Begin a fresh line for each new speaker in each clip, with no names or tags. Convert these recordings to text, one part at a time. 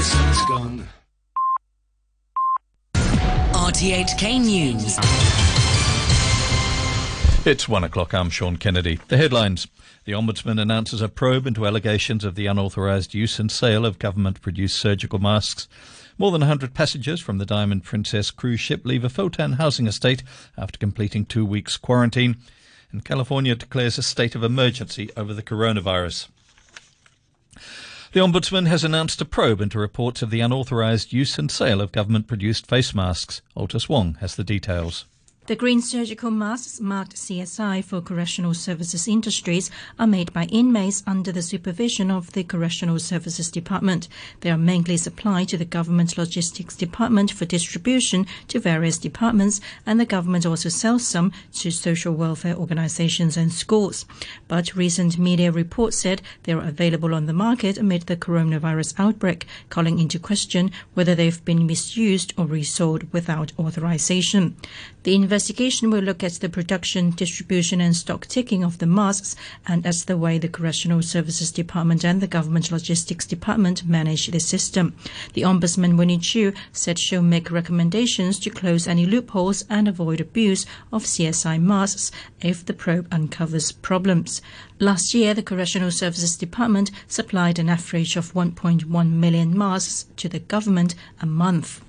innocence gone.
RTHK News.
It's one o'clock. I'm Sean Kennedy. The headlines. The Ombudsman announces a probe into allegations of the unauthorised use and sale of government produced surgical masks. More than 100 passengers from the Diamond Princess cruise ship leave a Fo-Tan housing estate after completing two weeks quarantine. And California declares a state of emergency over the coronavirus. The Ombudsman has announced a probe into reports of the unauthorised use and sale of government produced face masks. Altus Wong has the details.
The green surgical masks marked CSI for Correctional Services Industries are made by inmates under the supervision of the Correctional Services Department. They are mainly supplied to the Government Logistics Department for distribution to various departments, and the government also sells some to social welfare organizations and schools. But recent media reports said they are available on the market amid the coronavirus outbreak, calling into question whether they've been misused or resold without authorization. The investigation will look at the production, distribution, and stock taking of the masks and at the way the Correctional Services Department and the Government Logistics Department manage the system. The Ombudsman Winnie Chiu said she'll make recommendations to close any loopholes and avoid abuse of CSI masks if the probe uncovers problems. Last year, the Correctional Services Department supplied an average of 1.1 million masks to the government a month.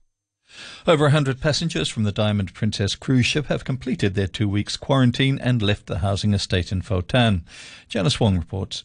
Over 100 passengers from the Diamond Princess cruise ship have completed their two weeks quarantine and left the housing estate in Fo-Tan. Janice Wong reports.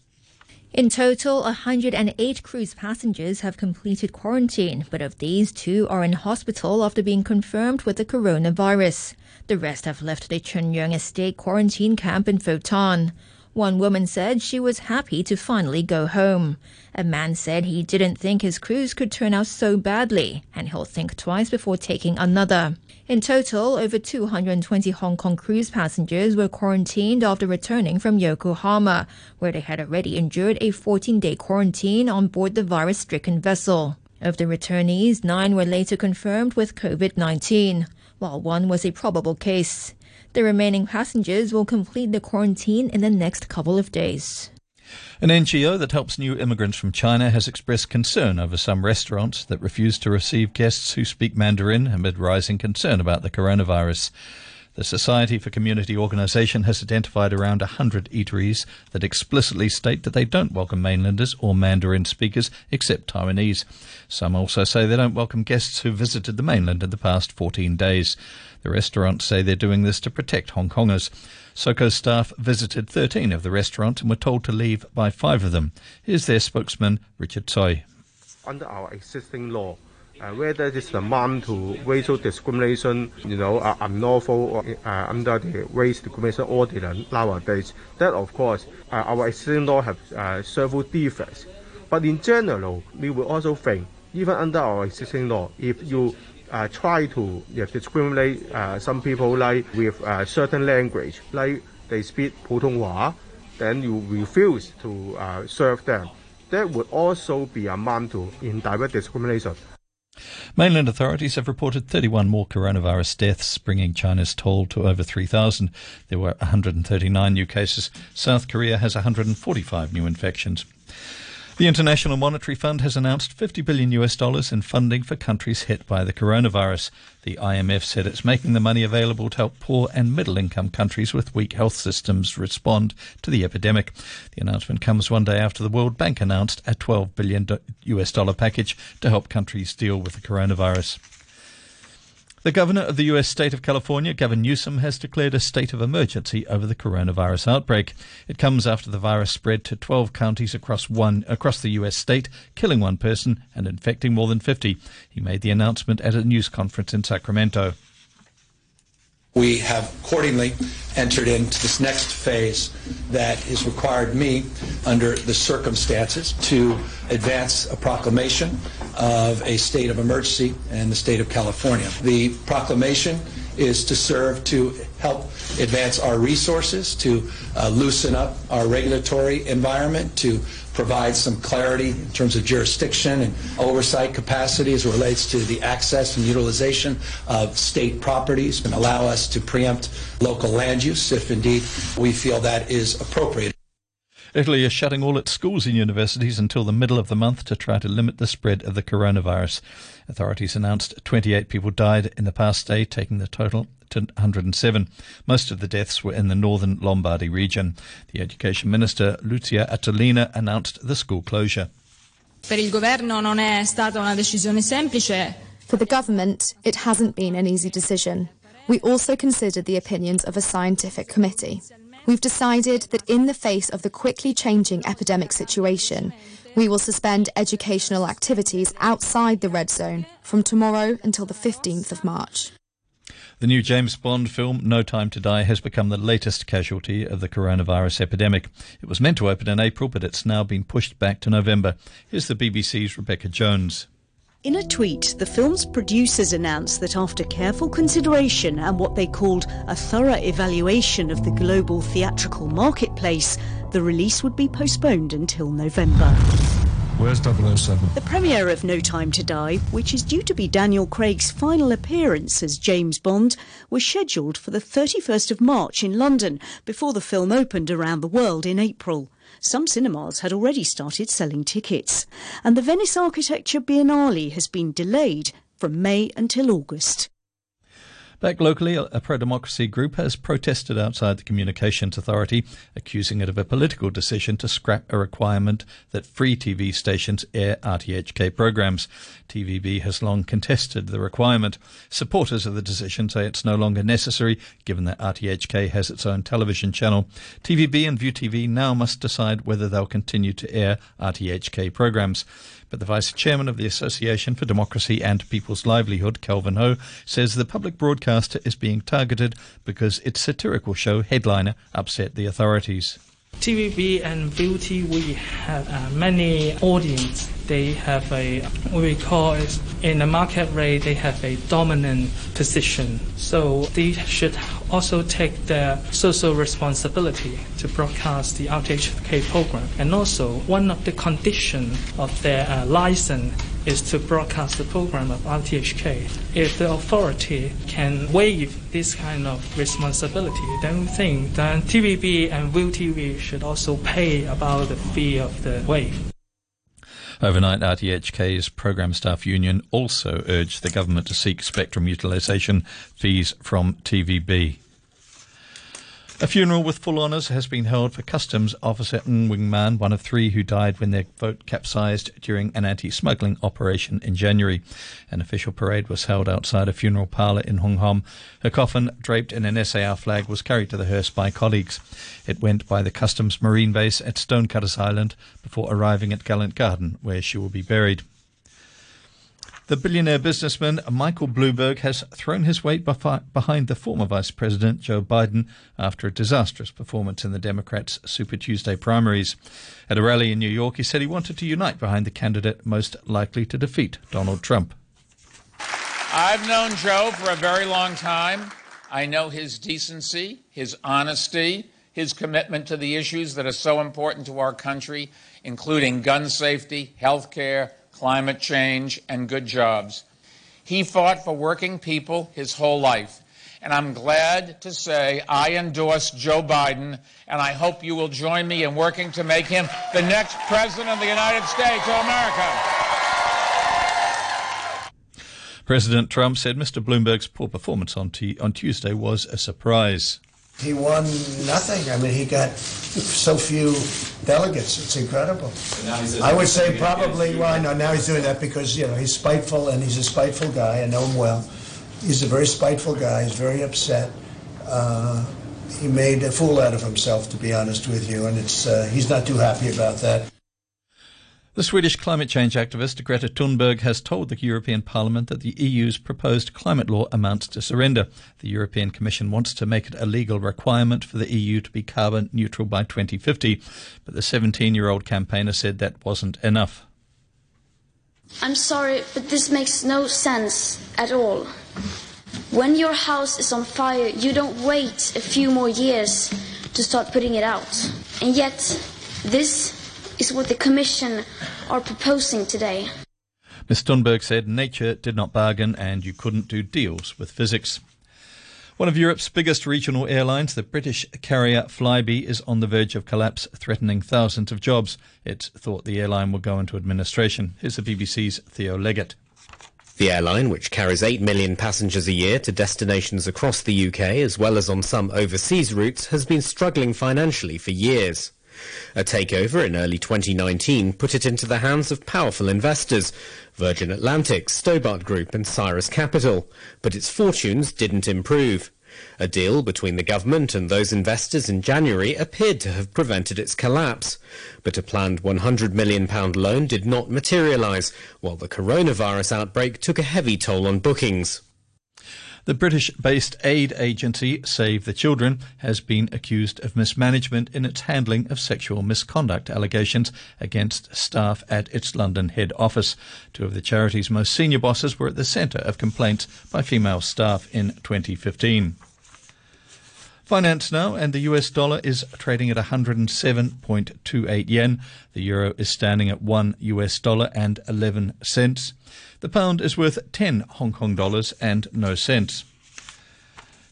In total, 108 cruise passengers have completed quarantine, but of these, two are in hospital after being confirmed with the coronavirus. The rest have left the Chun Yeung Estate quarantine camp in Fo-Tan. One woman said she was happy to finally go home. A man said he didn't think his cruise could turn out so badly, and he'll think twice before taking another. In total, over 220 Hong Kong cruise passengers were quarantined after returning from Yokohama, where they had already endured a 14 day quarantine on board the virus stricken vessel. Of the returnees, nine were later confirmed with COVID 19, while one was a probable case. The remaining passengers will complete the quarantine in the next couple of days.
An NGO that helps new immigrants from China has expressed concern over some restaurants that refuse to receive guests who speak Mandarin amid rising concern about the coronavirus. The Society for Community Organisation has identified around 100 eateries that explicitly state that they don't welcome mainlanders or Mandarin speakers except Taiwanese. Some also say they don't welcome guests who visited the mainland in the past 14 days. The restaurants say they're doing this to protect Hong Kongers. SOCO staff visited 13 of the restaurants and were told to leave by five of them. Here's their spokesman, Richard Tsoi.
Under our existing law, uh, whether it is amount to racial discrimination, you know, uh, unlawful or, uh, under the race discrimination ordinance nowadays. That, of course, uh, our existing law have uh, several defects. But in general, we will also think, even under our existing law, if you uh, try to discriminate uh, some people like with uh, certain language, like they speak Putonghua, then you refuse to uh, serve them. That would also be a amount to indirect discrimination.
Mainland authorities have reported 31 more coronavirus deaths, bringing China's toll to over 3,000. There were 139 new cases. South Korea has 145 new infections. The International Monetary Fund has announced 50 billion US dollars in funding for countries hit by the coronavirus. The IMF said it's making the money available to help poor and middle income countries with weak health systems respond to the epidemic. The announcement comes one day after the World Bank announced a 12 billion US dollar package to help countries deal with the coronavirus. The governor of the U.S. state of California, Gavin Newsom, has declared a state of emergency over the coronavirus outbreak. It comes after the virus spread to 12 counties across one across the U.S. state, killing one person and infecting more than 50. He made the announcement at a news conference in Sacramento.
We have accordingly entered into this next phase that has required me, under the circumstances, to advance a proclamation of a state of emergency in the state of California. The proclamation is to serve to help advance our resources, to uh, loosen up our regulatory environment, to provide some clarity in terms of jurisdiction and oversight capacity as it relates to the access and utilization of state properties and allow us to preempt local land use if indeed we feel that is appropriate.
Italy is shutting all its schools and universities until the middle of the month to try to limit the spread of the coronavirus. Authorities announced 28 people died in the past day, taking the total to 107. Most of the deaths were in the northern Lombardy region. The Education Minister, Lucia Azzolina, announced the school closure.
Per il governo non è stata una decisione semplice.
For the government, it hasn't been an easy decision. We also considered the opinions of a scientific committee. We've decided that in the face of the quickly changing epidemic situation, we will suspend educational activities outside the red zone from tomorrow until the 15th of March.
The new James Bond film, No Time to Die, has become the latest casualty of the coronavirus epidemic. It was meant to open in April, but it's now been pushed back to November. Here's the BBC's Rebecca Jones.
In a tweet, the film's producers announced that after careful consideration and what they called a thorough evaluation of the global theatrical marketplace, the release would be postponed until November.
Where's 007?
The premiere of No Time to Die, which is due to be Daniel Craig's final appearance as James Bond, was scheduled for the 31st of March in London before the film opened around the world in April. Some cinemas had already started selling tickets, and the Venice Architecture Biennale has been delayed from May until August.
Back locally, a pro democracy group has protested outside the Communications Authority, accusing it of a political decision to scrap a requirement that free TV stations air RTHK programs. TVB has long contested the requirement. Supporters of the decision say it's no longer necessary, given that RTHK has its own television channel. TVB and ViuTV now must decide whether they'll continue to air RTHK programs. But the Vice Chairman of the Association for Democracy and People's Livelihood, Kelvin Ho, says the public broadcaster is being targeted because its satirical show Headliner upset the authorities.
TVB and ViuTV have uh, many audience. They have a what we call is in the market rate. They have a dominant position, so they should also take their social responsibility to broadcast the RTHK program. And also, one of the conditions of their uh, license is to broadcast the program of RTHK. If the authority can waive this kind of responsibility, then we think that TVB and ViuTV should also pay about the fee of the waive.
Overnight, RTHK's Programme Staff Union also urged the government to seek spectrum utilisation fees from TVB. A funeral with full honours has been held for Customs Officer Ng Wing Man, one of three who died when their boat capsized during an anti smuggling operation in January. An official parade was held outside a funeral parlour in Hung Hom. Her coffin, draped in an SAR flag, was carried to the hearse by colleagues. It went by the Customs Marine Base at Stonecutters Island before arriving at Gallant Garden, where she will be buried. The billionaire businessman Michael Bloomberg has thrown his weight behind the former Vice President Joe Biden after a disastrous performance in the Democrats' Super Tuesday primaries. At a rally in New York, he said he wanted to unite behind the candidate most likely to defeat Donald Trump.
I've known Joe for a very long time. I know his decency, his honesty, his commitment to the issues that are so important to our country, including gun safety, health care, climate change, and good jobs. He fought for working people his whole life. And I'm glad to say I endorse Joe Biden, and I hope you will join me in working to make him the next President of the United States of America.
President Trump said Mr. Bloomberg's poor performance on, t- on Tuesday was a surprise.
He won nothing. I mean, he got so few delegates. It's incredible. I would say probably, well, I know now he's doing that because, you know, he's spiteful and he's a spiteful guy. I know him well. He's a very spiteful guy. He's very upset. Uh, he made a fool out of himself, to be honest with you, and it's uh, he's not too happy about that.
The Swedish climate change activist Greta Thunberg has told the European Parliament that the EU's proposed climate law amounts to surrender. The European Commission wants to make it a legal requirement for the EU to be carbon neutral by 2050, but the 17 year old campaigner said that wasn't enough.
I'm sorry, but this makes no sense at all. When your house is on fire, you don't wait a few more years to start putting it out. And yet, this is what the Commission are proposing today.
Ms. Thunberg said nature did not bargain and you couldn't do deals with physics. One of Europe's biggest regional airlines, the British carrier Flybe, is on the verge of collapse, threatening thousands of jobs. It's thought the airline will go into administration. Here's the BBC's Theo Leggett.
The airline, which carries 8 million passengers a year to destinations across the UK as well as on some overseas routes, has been struggling financially for years. A takeover in early 2019 put it into the hands of powerful investors, Virgin Atlantic, Stobart Group and Cyrus Capital, but its fortunes didn't improve. A deal between the government and those investors in January appeared to have prevented its collapse, but a planned £100 million loan did not materialise, while the coronavirus outbreak took a heavy toll on bookings.
The British based aid agency Save the Children has been accused of mismanagement in its handling of sexual misconduct allegations against staff at its London head office. Two of the charity's most senior bosses were at the centre of complaints by female staff in 2015. Finance now, and the US dollar is trading at 107.28 yen. The euro is standing at 1 US dollar and 11 cents. The pound is worth 10 Hong Kong dollars and no cents.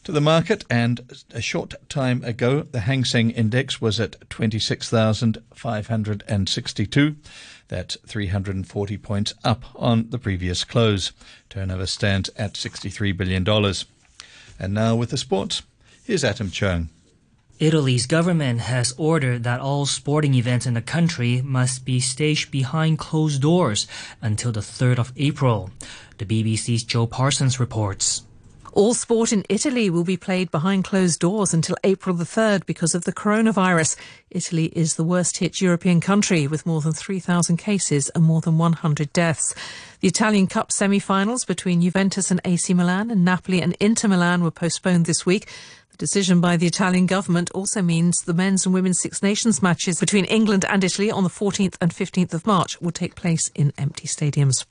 To the market, and a short time ago, the Hang Seng Index was at 26,562. That's 340 points up on the previous close. Turnover stands at $63 billion. And now with the sports, here's Adam Chung.
Italy's government has ordered that all sporting events in the country must be staged behind closed doors until the 3rd of April. The BBC's Joe Parsons reports.
All sport in Italy will be played behind closed doors until April the 3rd because of the coronavirus. Italy is the worst hit European country with more than 3,000 cases and more than 100 deaths. The Italian Cup semi-finals between Juventus and AC Milan and Napoli and Inter Milan were postponed this week. The decision by the Italian government also means the men's and women's Six Nations matches between England and Italy on the 14th and 15th of March will take place in empty stadiums.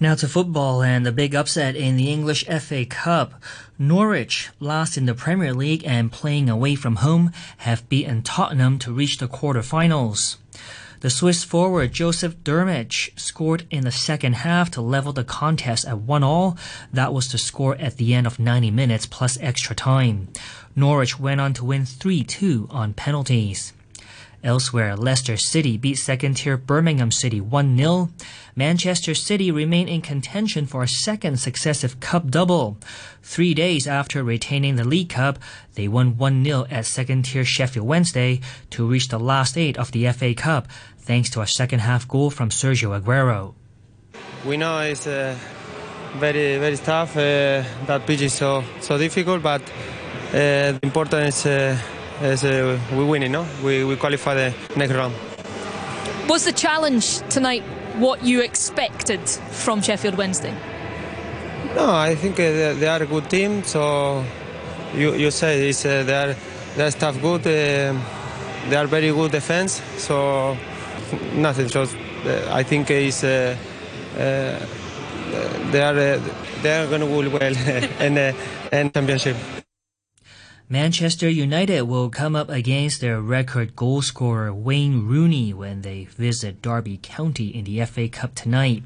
Now to football and the big upset in the English FA Cup. Norwich, last in the Premier League and playing away from home, have beaten Tottenham to reach the quarter-finals. The Swiss forward Joseph Drmic scored in the second half to level the contest at 1 all. That was the score at the end of 90 minutes plus extra time. Norwich went on to win 3-2 on penalties. Elsewhere, Leicester City beat second tier Birmingham City 1 0. Manchester City remain in contention for a second successive cup double. Three days after retaining the League Cup, they won 1 0 at second tier Sheffield Wednesday to reach the last eight of the FA Cup, thanks to a second half goal from Sergio Aguero.
We know it's uh, very, very tough. Uh, that pitch is so, so difficult, but uh, the important is uh, is uh, we win it, no? We, we qualify the next round.
Was the challenge tonight what you expected from Sheffield Wednesday?
No, I think uh, they are a good team. So you you say it's, uh, they are they are stuff good. Uh, they are very good defense. So nothing. Just uh, I think it's uh, they are they are going to do well in the in championship.
Manchester United will come up against their record goal scorer Wayne Rooney when they visit Derby County in the FA Cup tonight.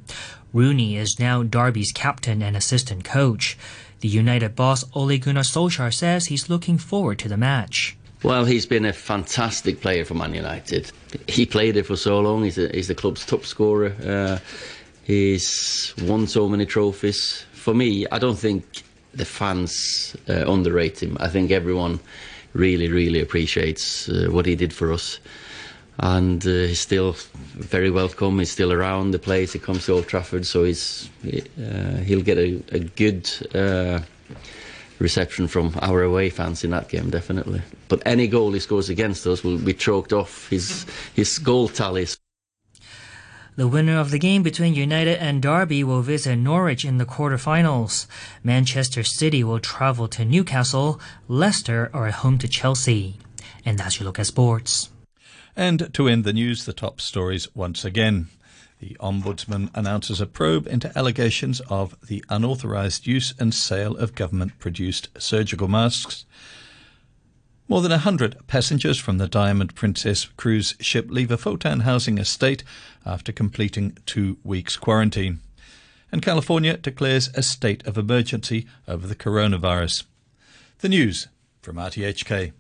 Rooney is now Derby's captain and assistant coach. The United boss Ole Gunnar Solskjaer says he's looking forward to the match.
Well, he's been a fantastic player for Man United. He played it for so long. He's, a, he's the club's top scorer. Uh, he's won so many trophies. For me, I don't think the fans uh, underrate him. I think everyone really, really appreciates uh, what he did for us. And uh, he's still very welcome. He's still around the place. He comes to Old Trafford, so he's uh, he'll get a, a good uh, reception from our away fans in that game, definitely. But any goal he scores against us will be chalked off his his goal tallies.
The winner of the game between United and Derby will visit Norwich in the quarterfinals. Manchester City will travel to Newcastle. Leicester are at home to Chelsea. And that's your look at sports.
And to end the news, the top stories once again. The Ombudsman announces a probe into allegations of the unauthorised use and sale of government produced surgical masks. More than 100 passengers from the Diamond Princess cruise ship leave a Fo-Tan housing estate after completing two weeks quarantine.
And California declares a state of emergency over the coronavirus. The news from RTHK.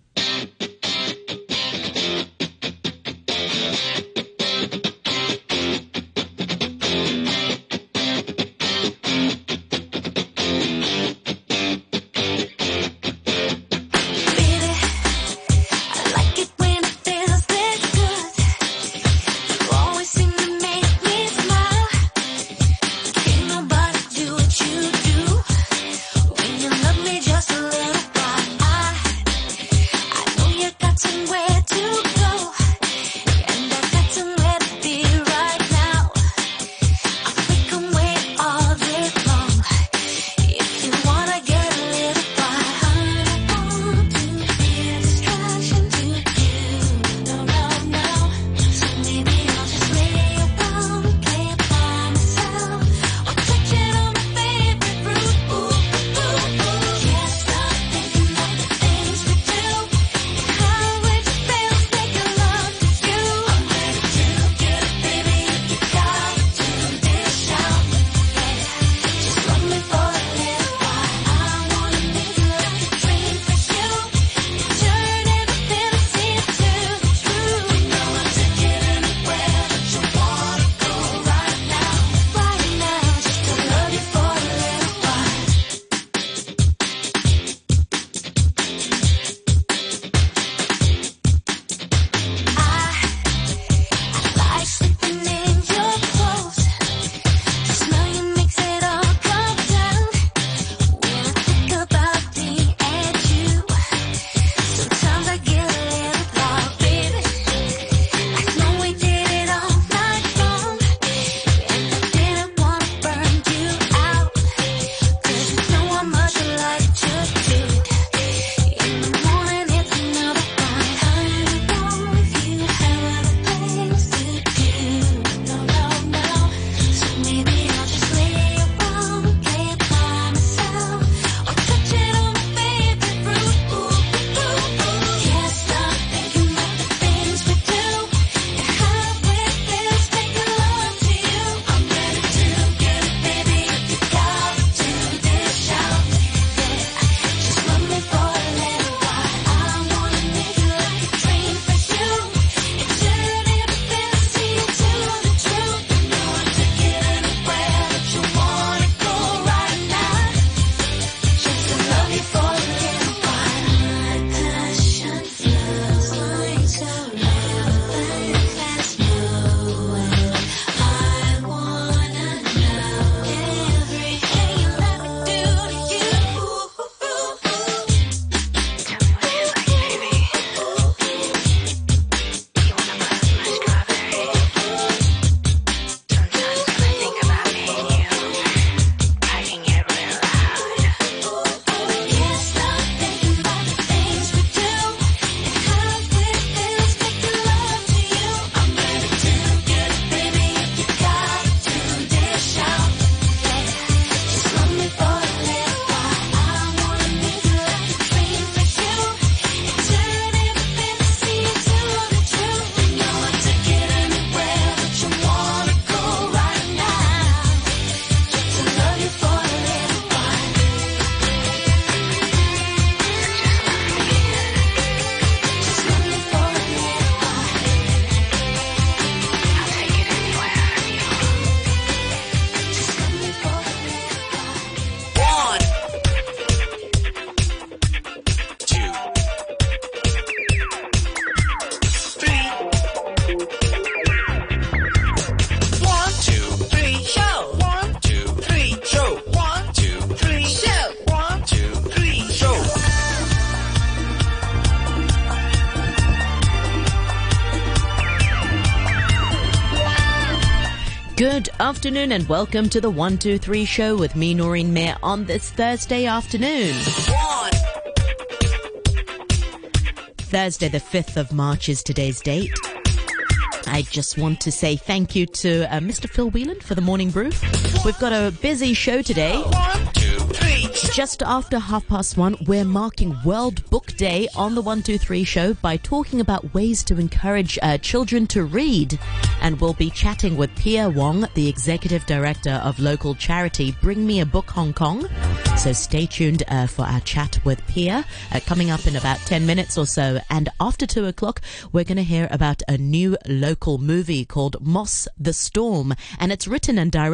Afternoon and welcome to the 123 show with me, Noreen Mayer, on this Thursday afternoon. Thursday, the 5th of March is today's date. I just want to say thank you to uh, Mr. Phil Whelan for the morning brew. We've got a busy show today. Just after half past one, we're marking World Book Day on the 123 show by talking about ways to encourage uh, children to read. And we'll be chatting with Pierre Wong, the executive director of local charity Bring Me a Book Hong Kong. So stay tuned uh, for our chat with Pierre uh, coming up in about 10 minutes or so. And after two o'clock, we're going to hear about a new local movie called Moss the Storm. And it's written and directed